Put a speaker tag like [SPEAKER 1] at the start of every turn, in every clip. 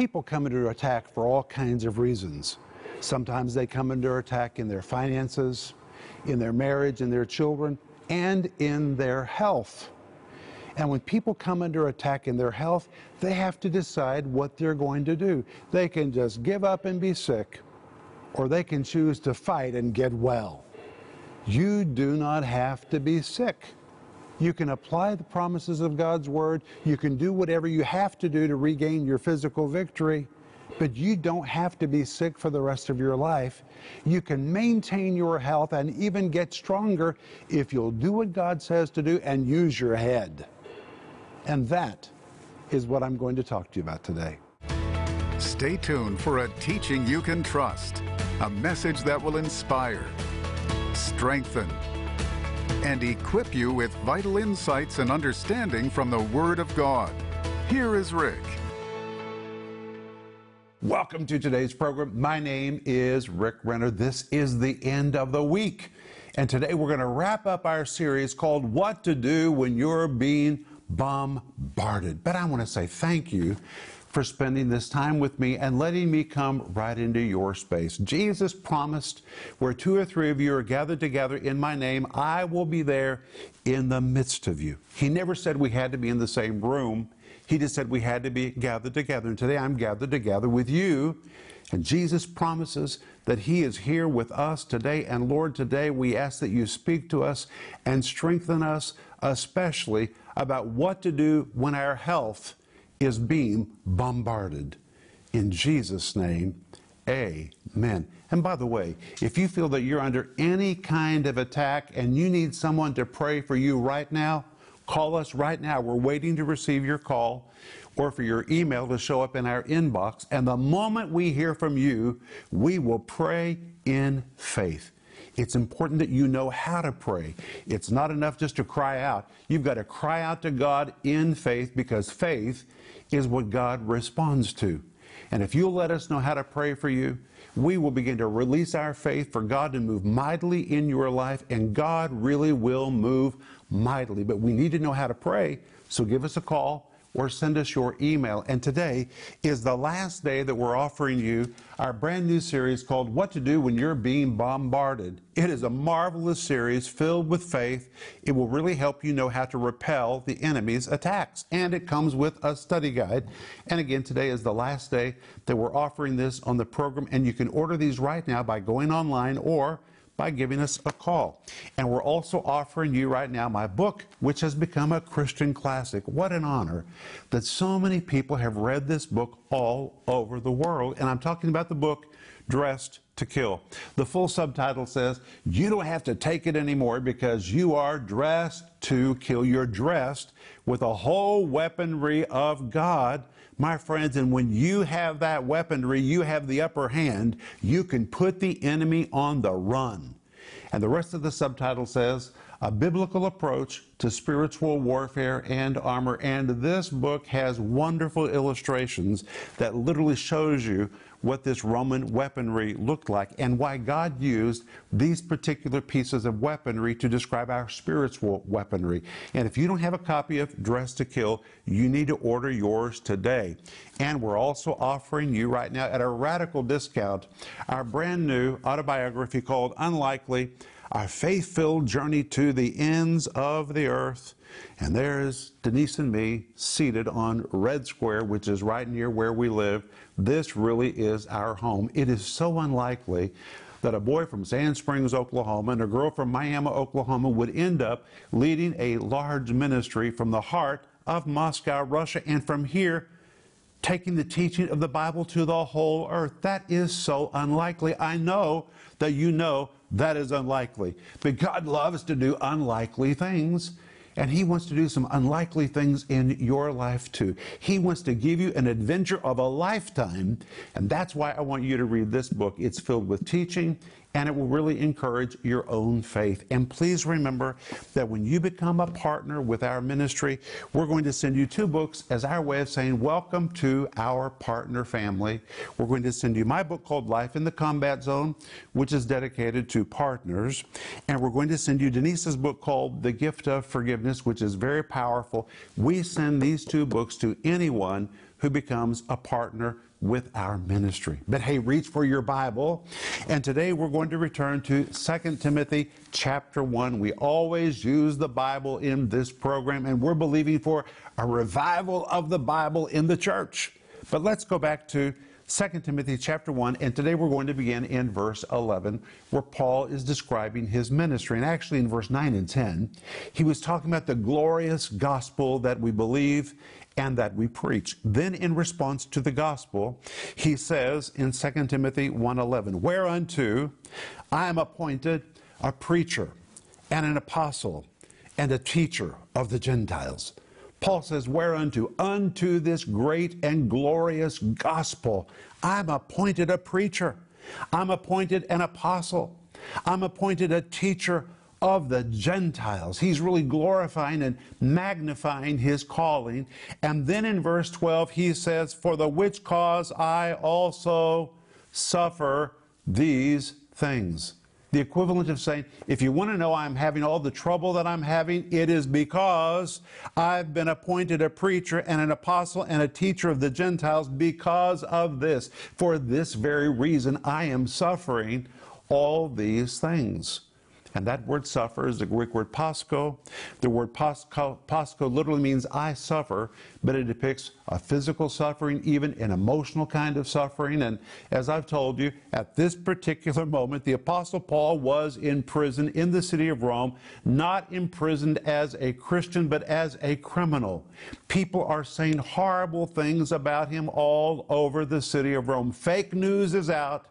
[SPEAKER 1] People come under attack for all kinds of reasons. Sometimes they come under attack in their finances, in their marriage, in their children, and in their health. And when people come under attack in their health, they have to decide what they're going to do. They can just give up and be sick, or they can choose to fight and get well. You do not have to be sick. You can apply the promises of God's Word. You can do whatever you have to do to regain your physical victory, but you don't have to be sick for the rest of your life. You can maintain your health and even get stronger if you'll do what God says to do and use your head. And that is what I'm going to talk to you about today.
[SPEAKER 2] Stay tuned for a teaching you can trust, a message that will inspire, strengthen, and equip you with vital insights and understanding from the Word of God. Here is Rick.
[SPEAKER 1] Welcome to today's program. My name is Rick Renner. This is the end of the week. And today we're going to wrap up our series called What to Do When You're Being Bombarded. But I want to say thank you for spending this time with me and letting me come right into your space. Jesus promised, where two or three of you are gathered together in my name, I will be there in the midst of you. He never said we had to be in the same room. He just said we had to be gathered together. And today I'm gathered together with you. And Jesus promises that He is here with us today. And Lord, today we ask that you speak to us and strengthen us, especially about what to do when our health is being bombarded. In Jesus' name, amen. And by the way, if you feel that you're under any kind of attack and you need someone to pray for you right now, call us right now. We're waiting to receive your call or for your email to show up in our inbox. And the moment we hear from you, we will pray in faith. It's important that you know how to pray. It's not enough just to cry out. You've got to cry out to God in faith because faith is what God responds to. And if you'll let us know how to pray for you, we will begin to release our faith for God to move mightily in your life, and God really will move mightily. But we need to know how to pray, so give us a call or send us your email. And today is the last day that we're offering you our brand new series called What to Do When You're Being Bombarded. It is a marvelous series filled with faith. It will really help you know how to repel the enemy's attacks. And it comes with a study guide. And again, today is the last day that we're offering this on the program. And you can order these right now by going online or by giving us a call. And we're also offering you right now my book, which has become a Christian classic. What an honor that so many people have read this book all over the world. And I'm talking about the book, Dressed to Kill. The full subtitle says, You don't have to take it anymore because you are dressed to kill. You're dressed with a whole weaponry of God my friends, and when you have that weaponry, you have the upper hand, you can put the enemy on the run. And the rest of the subtitle says, A Biblical Approach to Spiritual Warfare and Armor. And this book has wonderful illustrations that literally shows you what this Roman weaponry looked like and why God used these particular pieces of weaponry to describe our spiritual weaponry. And if you don't have a copy of Dress to Kill, you need to order yours today. And we're also offering you right now at a radical discount our brand new autobiography called Unlikely Our Faith Filled Journey to the Ends of the Earth. And there's Denise and me seated on Red Square, which is right near where we live. This really is our home. It is so unlikely that a boy from Sand Springs, Oklahoma, and a girl from Miami, Oklahoma would end up leading a large ministry from the heart of Moscow, Russia, and from here, taking the teaching of the Bible to the whole earth. That is so unlikely. I know that you know that is unlikely. But God loves to do unlikely things. And He wants to do some unlikely things in your life too. He wants to give you an adventure of a lifetime. And that's why I want you to read this book. It's filled with teaching and it will really encourage your own faith. And please remember that when you become a partner with our ministry, we're going to send you two books as our way of saying, Welcome to our partner family. We're going to send you my book called Life in the Combat Zone, which is dedicated to partners. And we're going to send you Denise's book called The Gift of Forgiveness, which is very powerful. We send these two books to anyone who becomes a partner with our ministry. But hey, reach for your Bible. And today we're going to return to 2 Timothy chapter 1. We always use the Bible in this program, and we're believing for a revival of the Bible in the church. But let's go back to 2 Timothy chapter 1, and today we're going to begin in verse 11, where Paul is describing his ministry. And actually, in verse 9 and 10, he was talking about the glorious gospel that we believe and that we preach. Then in response to the gospel, he says in 2 Timothy 1:11, "Whereunto I am appointed a preacher and an apostle and a teacher of the Gentiles." Paul says, Whereunto, unto this great and glorious gospel, I'm appointed a preacher. I'm appointed an apostle. I'm appointed a teacher of the Gentiles. He's really glorifying and magnifying his calling. And then in verse 12, he says, For the which cause I also suffer these things. The equivalent of saying, if you want to know I'm having all the trouble that I'm having, it is because I've been appointed a preacher and an apostle and a teacher of the Gentiles because of this. For this very reason, I am suffering all these things. And that word suffer is the Greek word pascho. The word pascho, pascho literally means I suffer, but it depicts a physical suffering, even an emotional kind of suffering. And as I've told you, at this particular moment, the Apostle Paul was in prison in the city of Rome, not imprisoned as a Christian, but as a criminal. People are saying horrible things about him all over the city of Rome. Fake news is out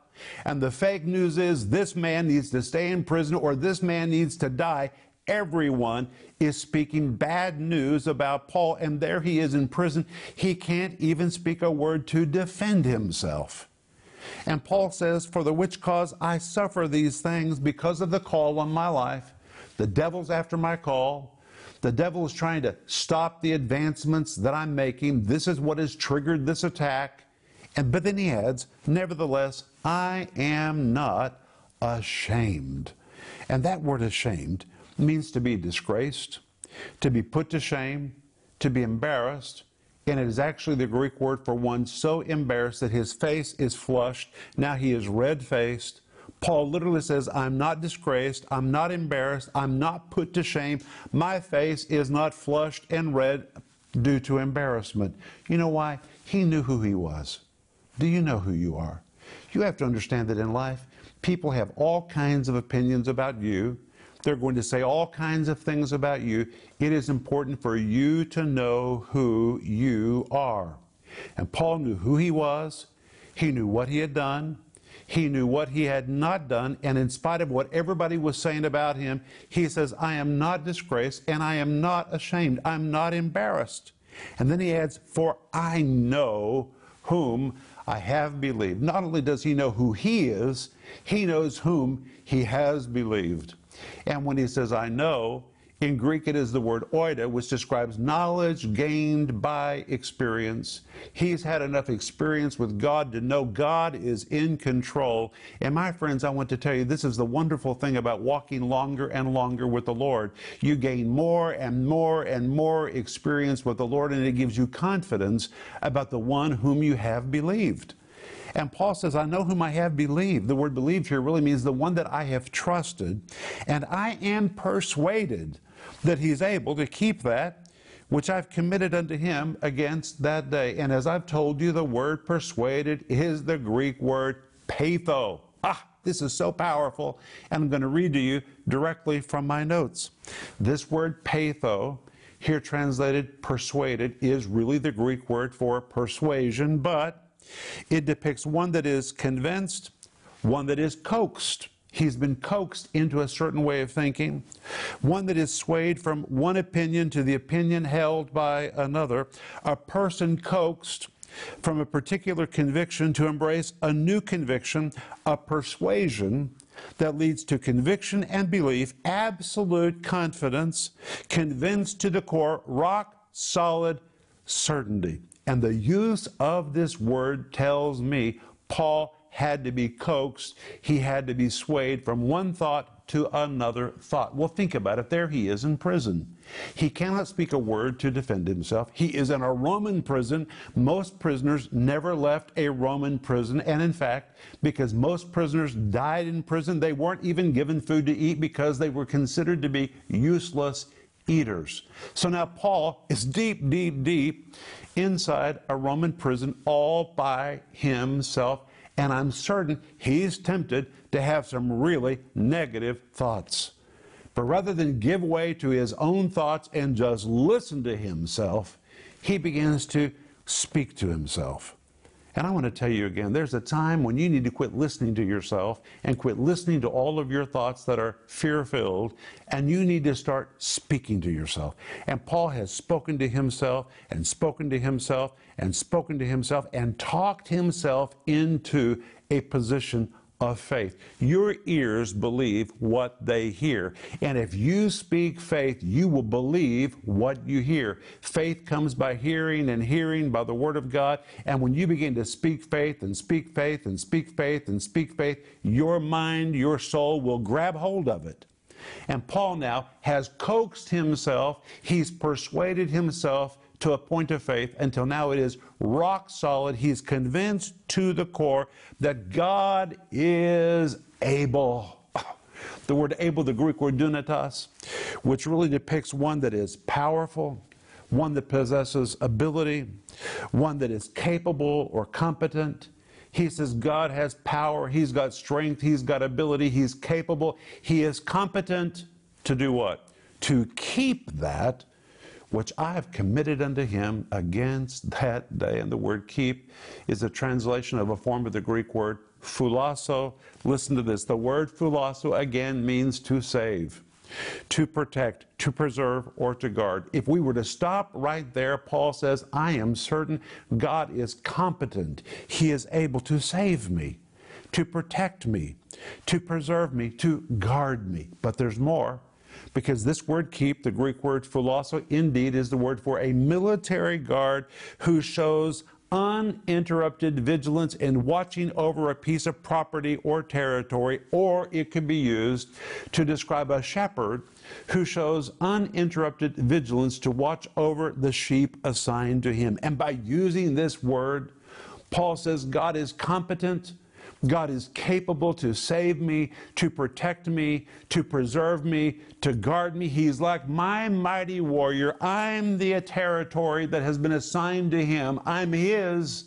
[SPEAKER 1] and the fake news is this man needs to stay in prison or this man needs to die, everyone is speaking bad news about Paul, and there he is in prison. He can't even speak a word to defend himself. And Paul says, For the which cause I suffer these things because of the call on my life. The devil's after my call. The devil is trying to stop the advancements that I'm making. This is what has triggered this attack. And but then he adds, Nevertheless, I am not ashamed. And that word ashamed means to be disgraced, to be put to shame, to be embarrassed. And it is actually the Greek word for one so embarrassed that his face is flushed. Now he is red faced. Paul literally says, I'm not disgraced, I'm not embarrassed, I'm not put to shame. My face is not flushed and red due to embarrassment. You know why? He knew who he was. Do you know who you are? You have to understand that in life, people have all kinds of opinions about you. They're going to say all kinds of things about you. It is important for you to know who you are. And Paul knew who he was, he knew what he had done, he knew what he had not done, and in spite of what everybody was saying about him, he says, I am not disgraced and I am not ashamed. I'm not embarrassed. And then he adds, For I know whom I have believed. Not only does he know who he is, he knows whom he has believed. And when he says, I know, in Greek, it is the word oida, which describes knowledge gained by experience. He's had enough experience with God to know God is in control. And my friends, I want to tell you this is the wonderful thing about walking longer and longer with the Lord. You gain more and more and more experience with the Lord, and it gives you confidence about the one whom you have believed. And Paul says, I know whom I have believed. The word believed here really means the one that I have trusted. And I am persuaded that he's able to keep that which I've committed unto him against that day. And as I've told you, the word persuaded is the Greek word peitho. Ah, this is so powerful. And I'm going to read to you directly from my notes. This word peitho, here translated persuaded, is really the Greek word for persuasion, but it depicts one that is convinced, one that is coaxed. He's been coaxed into a certain way of thinking, one that is swayed from one opinion to the opinion held by another, a person coaxed from a particular conviction to embrace a new conviction, a persuasion that leads to conviction and belief, absolute confidence, convinced to the core, rock solid certainty. And the use of this word tells me Paul had to be coaxed, he had to be swayed from one thought to another thought. Well, think about it. There he is in prison. He cannot speak a word to defend himself. He is in a Roman prison. Most prisoners never left a Roman prison. And in fact, because most prisoners died in prison, they weren't even given food to eat because they were considered to be useless eaters. So now Paul is deep, deep, deep inside a Roman prison all by himself. And I'm certain he's tempted to have some really negative thoughts. But rather than give way to his own thoughts and just listen to himself, he begins to speak to himself. And I want to tell you again there's a time when you need to quit listening to yourself and quit listening to all of your thoughts that are fear filled, and you need to start speaking to yourself. And Paul has spoken to himself and spoken to himself and spoken to himself and talked himself into a position of faith. Your ears believe what they hear. And if you speak faith, you will believe what you hear. Faith comes by hearing, and hearing by the Word of God. And when you begin to speak faith and speak faith and speak faith and speak faith, your mind, your soul will grab hold of it. And Paul now has coaxed himself, he's persuaded himself to a point of faith until now it is rock solid. He's convinced to the core that God is able. The word able, the Greek word dunatos, which really depicts one that is powerful, one that possesses ability, one that is capable or competent. He says God has power, He's got strength, He's got ability, He's capable, He is competent to do what? To keep that which I have committed unto him against that day. And the word keep is a translation of a form of the Greek word phulasso. Listen to this. The word phulasso again means to save, to protect, to preserve, or to guard. If we were to stop right there, Paul says, I am certain God is competent. He is able to save me, to protect me, to preserve me, to guard me. But there's more because this word keep, the Greek word phulasso, indeed is the word for a military guard who shows uninterrupted vigilance in watching over a piece of property or territory, or it could be used to describe a shepherd who shows uninterrupted vigilance to watch over the sheep assigned to him. And by using this word, Paul says God is competent God is capable to save me, to protect me, to preserve me, to guard me. He's like my mighty warrior. I'm the territory that has been assigned to him. I'm his.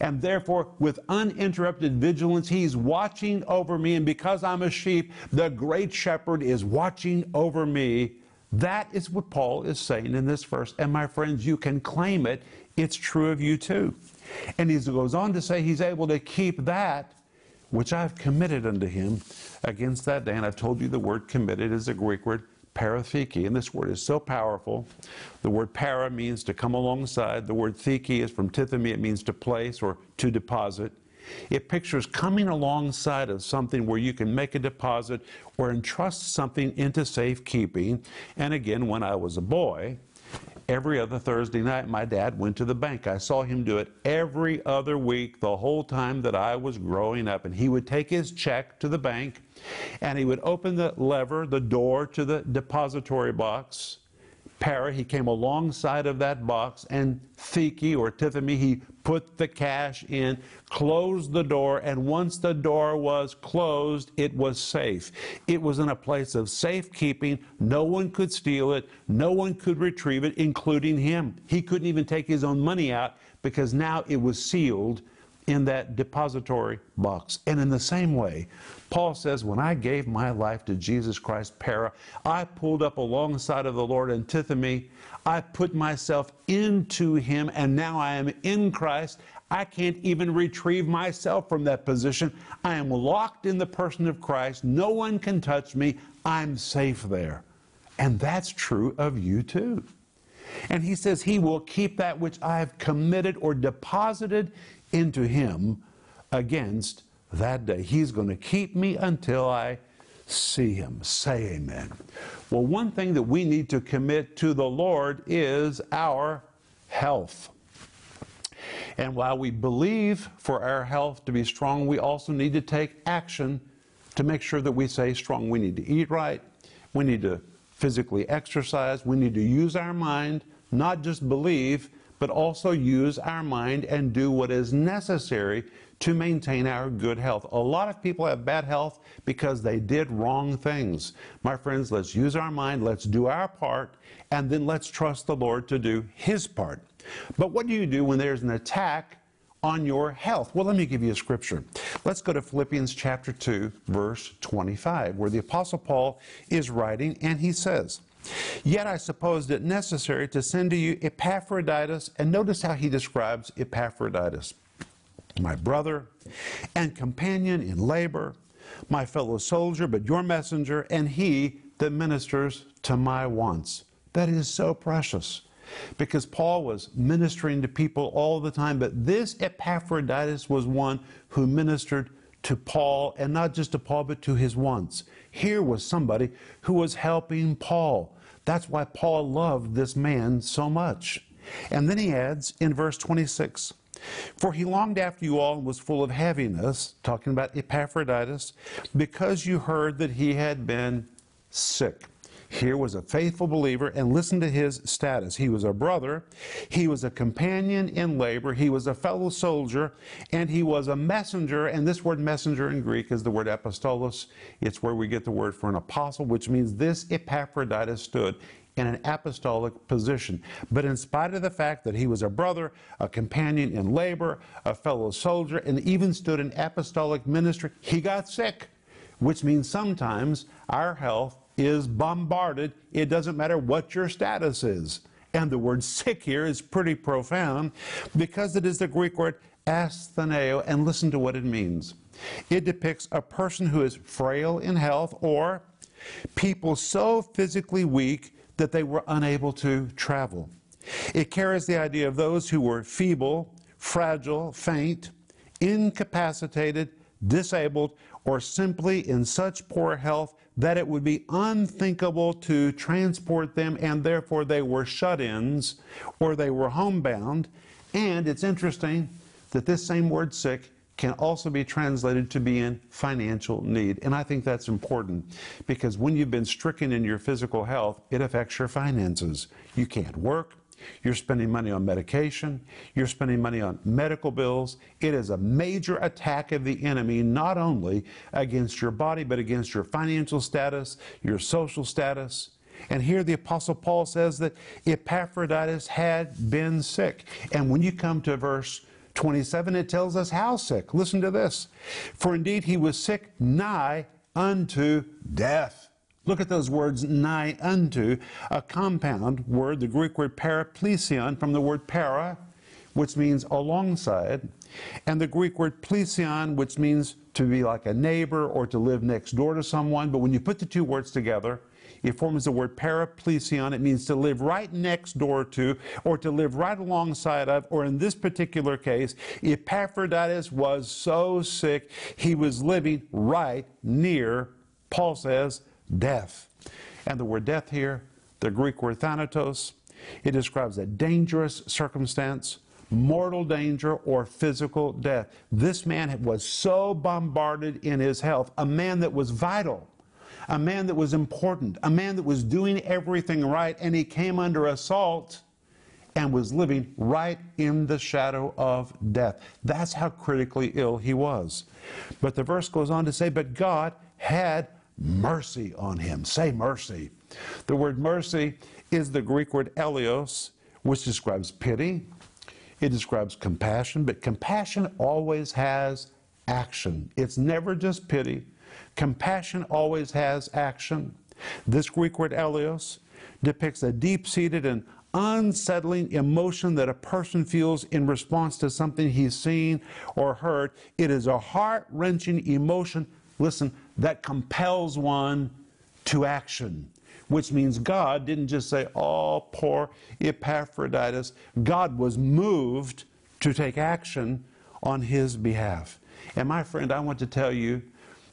[SPEAKER 1] And therefore, with uninterrupted vigilance, he's watching over me. And because I'm a sheep, the great shepherd is watching over me. That is what Paul is saying in this verse. And my friends, you can claim it. It's true of you too. And he goes on to say he's able to keep that which I have committed unto him against that day. And I've told you the word committed is a Greek word paratheke, and this word is so powerful. The word para means to come alongside. The word theke is from tithemi, it means to place or to deposit. It pictures coming alongside of something where you can make a deposit or entrust something into safekeeping. And again, when I was a boy, every other Thursday night, my dad went to the bank. I saw him do it every other week the whole time that I was growing up. And he would take his check to the bank and he would open the lever, the door to the depository box. Para, he came alongside of that box, and Theke or Tithemi, he put the cash in, closed the door, and once the door was closed, it was safe. It was in a place of safekeeping. No one could steal it, no one could retrieve it, including him. He couldn't even take his own money out because now it was sealed in that depository box. And in the same way, Paul says, when I gave my life to Jesus Christ, para, I pulled up alongside of the Lord and tithemi. I put myself into him, and now I am in Christ. I can't even retrieve myself from that position. I am locked in the person of Christ. No one can touch me. I'm safe there. And that's true of you too. And he says, He will keep that which I have committed or deposited into Him against that day. He's going to keep me until I see Him. Say amen. Well, one thing that we need to commit to the Lord is our health. And while we believe for our health to be strong, we also need to take action to make sure that we stay strong. We need to eat right. We need to physically exercise. We need to use our mind, not just believe, but also use our mind and do what is necessary to maintain our good health. A lot of people have bad health because they did wrong things. My friends, let's use our mind, let's do our part, and then let's trust the Lord to do His part. But what do you do when there's an attack on your health? Well, let me give you a scripture. Let's go to Philippians chapter 2, verse 25, where the Apostle Paul is writing, and he says, Yet I supposed it necessary to send to you Epaphroditus, and notice how he describes Epaphroditus my brother and companion in labor, my fellow soldier, but your messenger, and he that ministers to my wants. That is so precious because Paul was ministering to people all the time, but this Epaphroditus was one who ministered to Paul, and not just to Paul, but to his wants. Here was somebody who was helping Paul. That's why Paul loved this man so much. And then he adds in verse 26 For he longed after you all and was full of heaviness, talking about Epaphroditus, because you heard that he had been sick. Here was a faithful believer, and listen to his status. He was a brother, he was a companion in labor, he was a fellow soldier, and he was a messenger. And this word messenger in Greek is the word apostolos. It's where we get the word for an apostle, which means this Epaphroditus stood in an apostolic position. But in spite of the fact that he was a brother, a companion in labor, a fellow soldier, and even stood in apostolic ministry, he got sick, which means sometimes our health is bombarded. It doesn't matter what your status is. And the word sick here is pretty profound because it is the Greek word astheneo, and listen to what it means. It depicts a person who is frail in health or people so physically weak that they were unable to travel. It carries the idea of those who were feeble, fragile, faint, incapacitated, disabled, or simply in such poor health that it would be unthinkable to transport them, and therefore they were shut ins or they were homebound. And it's interesting that this same word sick can also be translated to be in financial need. And I think that's important because when you've been stricken in your physical health, it affects your finances. You can't work, you're spending money on medication. You're spending money on medical bills. It is a major attack of the enemy, not only against your body, but against your financial status, your social status. And here the Apostle Paul says that Epaphroditus had been sick. And when you come to verse 27, it tells us how sick. Listen to this. For indeed he was sick nigh unto death. Look at those words, nigh unto, a compound word, the Greek word paraplesion, from the word para, which means alongside, and the Greek word plesion, which means to be like a neighbor or to live next door to someone. But when you put the two words together, it forms the word paraplesion. It means to live right next door to, or to live right alongside of, or in this particular case, Epaphroditus was so sick, he was living right near, Paul says, death. And the word death here, the Greek word thanatos, it describes a dangerous circumstance, mortal danger, or physical death. This man was so bombarded in his health, a man that was vital, a man that was important, a man that was doing everything right, and he came under assault and was living right in the shadow of death. That's how critically ill he was. But the verse goes on to say, But God had mercy on him. Say mercy. The word mercy is the Greek word eleos, which describes pity. It describes compassion, but compassion always has action. It's never just pity. Compassion always has action. This Greek word eleos depicts a deep seated and unsettling emotion that a person feels in response to something he's seen or heard. It is a heart wrenching emotion listen, that compels one to action, which means God didn't just say, oh, poor Epaphroditus. God was moved to take action on his behalf. And my friend, I want to tell you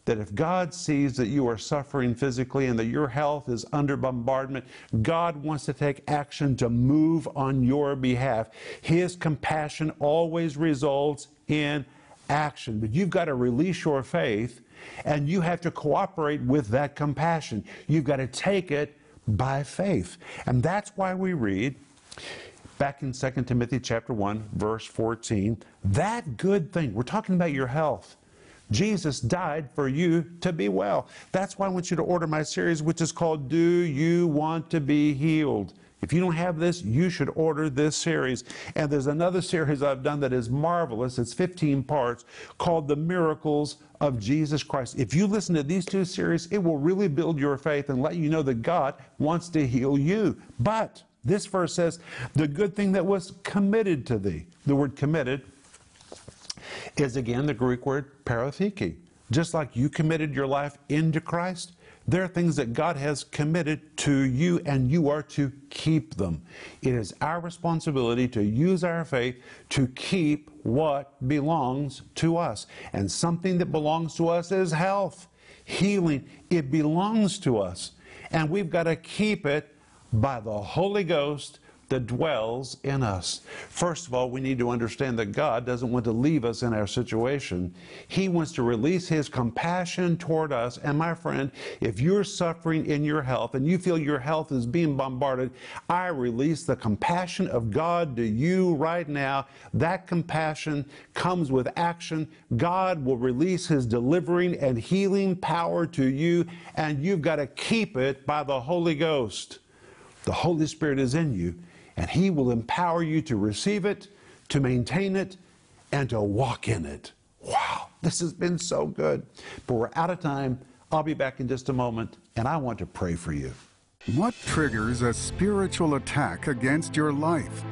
[SPEAKER 1] that if God sees that you are suffering physically and that your health is under bombardment, God wants to take action to move on your behalf. His compassion always results in action, but you've got to release your faith and you have to cooperate with that compassion. You've got to take it by faith. And that's why we read back in 2 Timothy chapter 1 verse 14, that good thing. We're talking about your health. Jesus died for you to be well. That's why I want you to order my series, which is called Do You Want to Be Healed? If you don't have this, you should order this series. And there's another series I've done that is marvelous. It's 15 parts called The Miracles of Jesus Christ. If you listen to these two series, it will really build your faith and let you know that God wants to heal you. But this verse says, the good thing that was committed to thee. The word committed is again the Greek word paratheke. Just like you committed your life into Christ, there are things that God has committed to you, and you are to keep them. It is our responsibility to use our faith to keep what belongs to us. And something that belongs to us is health, healing. It belongs to us. And we've got to keep it by the Holy Ghost that dwells in us. First of all, we need to understand that God doesn't want to leave us in our situation. He wants to release His compassion toward us. And my friend, if you're suffering in your health and you feel your health is being bombarded, I release the compassion of God to you right now. That compassion comes with action. God will release His delivering and healing power to you, and you've got to keep it by the Holy Ghost. The Holy Spirit is in you and He will empower you to receive it, to maintain it, and to walk in it. Wow, this has been so good. But we're out of time. I'll be back in just a moment, and I want to pray for you.
[SPEAKER 2] What triggers a spiritual attack against your life?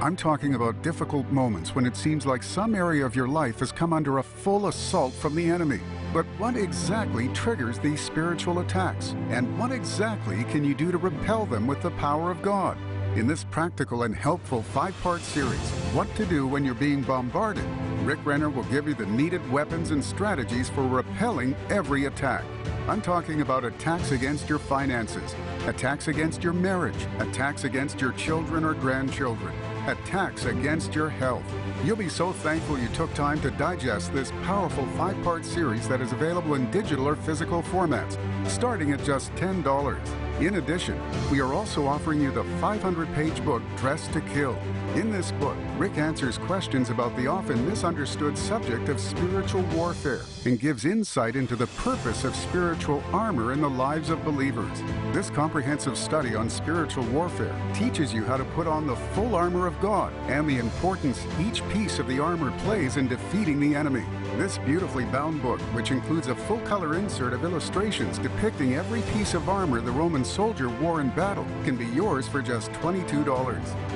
[SPEAKER 2] I'm talking about difficult moments when it seems like some area of your life has come under a full assault from the enemy. But what exactly triggers these spiritual attacks? And what exactly can you do to repel them with the power of God? In this practical and helpful five-part series, What to Do When You're Being Bombarded, Rick Renner will give you the needed weapons and strategies for repelling every attack. I'm talking about attacks against your finances, attacks against your marriage, attacks against your children or grandchildren, attacks against your health. You'll be so thankful you took time to digest this powerful five-part series that is available in digital or physical formats, starting at just $10. In addition, we are also offering you the 500 page book Dressed to Kill. In this book, Rick answers questions about the often misunderstood subject of spiritual warfare and gives insight into the purpose of spiritual armor in the lives of believers. This comprehensive study on spiritual warfare teaches you how to put on the full armor of God and the importance each piece of the armor plays in defeating the enemy. This beautifully bound book, which includes a full color insert of illustrations depicting every piece of armor the Roman soldier wore in battle, can be yours for just $22.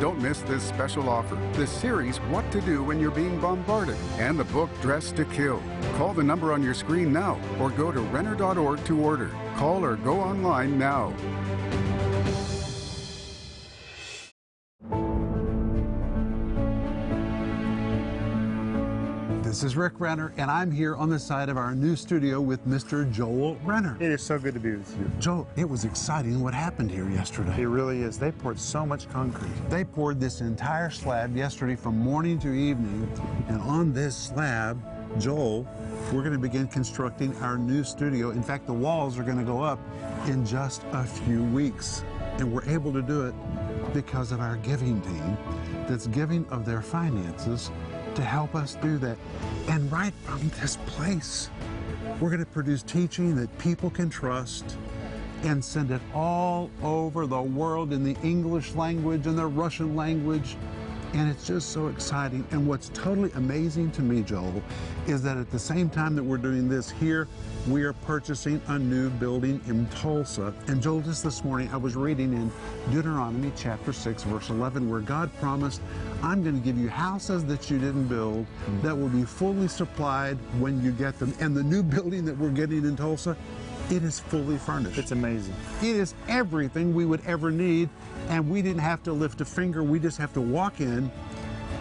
[SPEAKER 2] Don't miss this special offer the series What to Do When You're Being Bombarded and the book Dressed to Kill. Call the number on your screen now or go to Renner.org to order. Call or go online now.
[SPEAKER 1] This is Rick Renner, and I'm here on the side of our new studio with Mr. Joel Renner.
[SPEAKER 3] It is so good to be with you.
[SPEAKER 1] Joel, it was exciting what happened here yesterday.
[SPEAKER 3] It really is. They poured so much concrete.
[SPEAKER 1] They poured this entire slab yesterday from morning to evening, and on this slab, Joel, we're going to begin constructing our new studio. In fact, the walls are going to go up in just a few weeks, and we're able to do it because of our giving team that's giving of their finances to help us do that. And right from this place, we're going to produce teaching that people can trust and send it all over the world in the English language and the Russian language. And it's just so exciting. And what's totally amazing to me, Joel, is that at the same time that we're doing this here, we are purchasing a new building in Tulsa. And Joel, just this morning, I was reading in Deuteronomy chapter 6, verse 11, where God promised, I'm going to give you houses that you didn't build that will be fully supplied when you get them. And the new building that we're getting in Tulsa, it is fully furnished.
[SPEAKER 3] It's amazing.
[SPEAKER 1] It is everything we would ever need, and we didn't have to lift a finger. We just have to walk in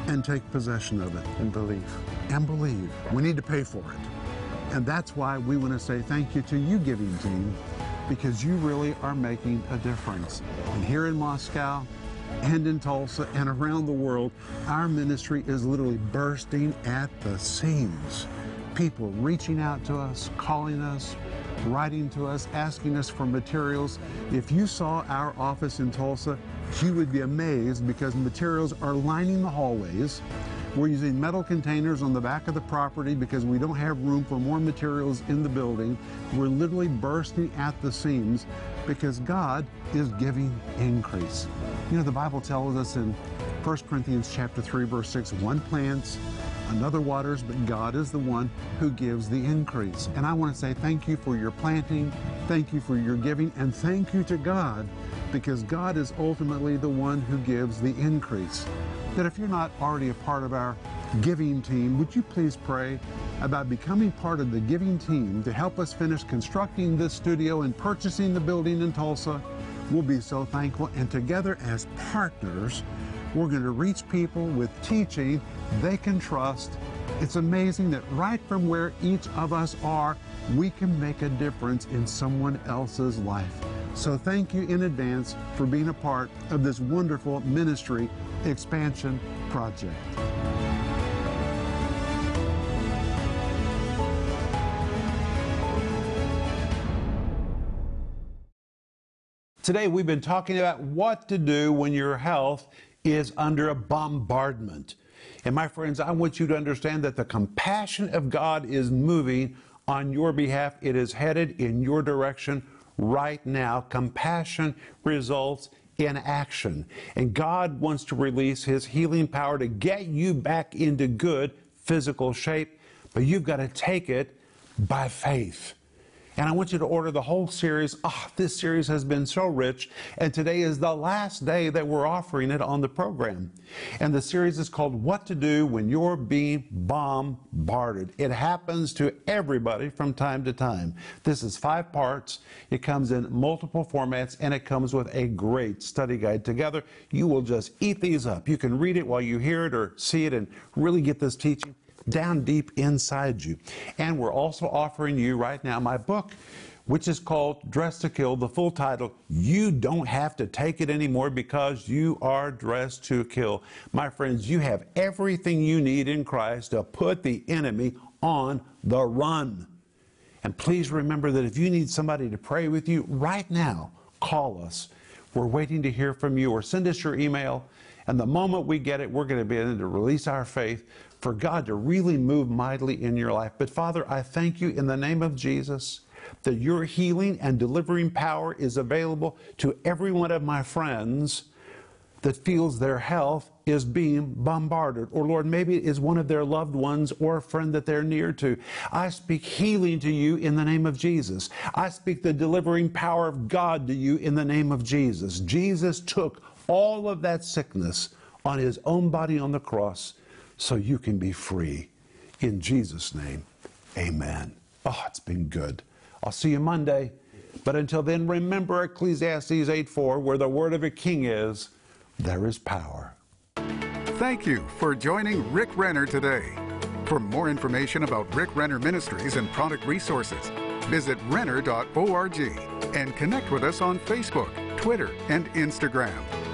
[SPEAKER 1] and take possession of it.
[SPEAKER 3] And believe.
[SPEAKER 1] And believe. We need to pay for it. And that's why we want to say thank you to you, Giving Team, because you really are making a difference. And here in Moscow, and in Tulsa and around the world, our ministry is literally bursting at the seams. People reaching out to us, calling us, writing to us, asking us for materials. If you saw our office in Tulsa, you would be amazed because materials are lining the hallways. We're using metal containers on the back of the property because we don't have room for more materials in the building. We're literally bursting at the seams because God is giving increase. You know, the Bible tells us in 1 Corinthians chapter 3, verse 6, one plants, another waters, but God is the one who gives the increase. And I want to say thank you for your planting, thank you for your giving, and thank you to God because God is ultimately the one who gives the increase. That if you're not already a part of our giving team, would you please pray about becoming part of the giving team to help us finish constructing this studio and purchasing the building in Tulsa? We'll be so thankful. And together as partners, we're going to reach people with teaching they can trust. It's amazing that right from where each of us are, we can make a difference in someone else's life. So thank you in advance for being a part of this wonderful ministry expansion project. Today, we've been talking about what to do when your health is under a bombardment. And my friends, I want you to understand that the compassion of God is moving on your behalf. It is headed in your direction right now. Compassion results in action. And God wants to release His healing power to get you back into good physical shape, but you've got to take it by faith. And I want you to order the whole series. Ah, oh, this series has been so rich. And today is the last day that we're offering it on the program. And the series is called What to Do When You're Being Bombarded. It happens to everybody from time to time. This is five parts. It comes in multiple formats and it comes with a great study guide together. You will just eat these up. You can read it while you hear it or see it and really get this teaching down deep inside you. And we're also offering you right now my book, which is called Dressed to Kill. The full title, You Don't Have to Take It Anymore Because You Are Dressed to Kill. My friends, you have everything you need in Christ to put the enemy on the run. And please remember that if you need somebody to pray with you right now, call us. We're waiting to hear from you or send us your email. And the moment we get it, we're going to be able to release our faith for God to really move mightily in your life. But Father, I thank you in the name of Jesus that your healing and delivering power is available to every one of my friends that feels their health is being bombarded. Or, Lord, maybe it is one of their loved ones or a friend that they're near to. I speak healing to you in the name of Jesus. I speak the delivering power of God to you in the name of Jesus. Jesus took all of that sickness on his own body on the cross so you can be free. In Jesus' name, amen. Oh, it's been good. I'll see you Monday. But until then, remember Ecclesiastes 8:4, where the word of a king is, there is power.
[SPEAKER 2] Thank you for joining Rick Renner today. For more information about Rick Renner Ministries and product resources, visit renner.org and connect with us on Facebook, Twitter, and Instagram.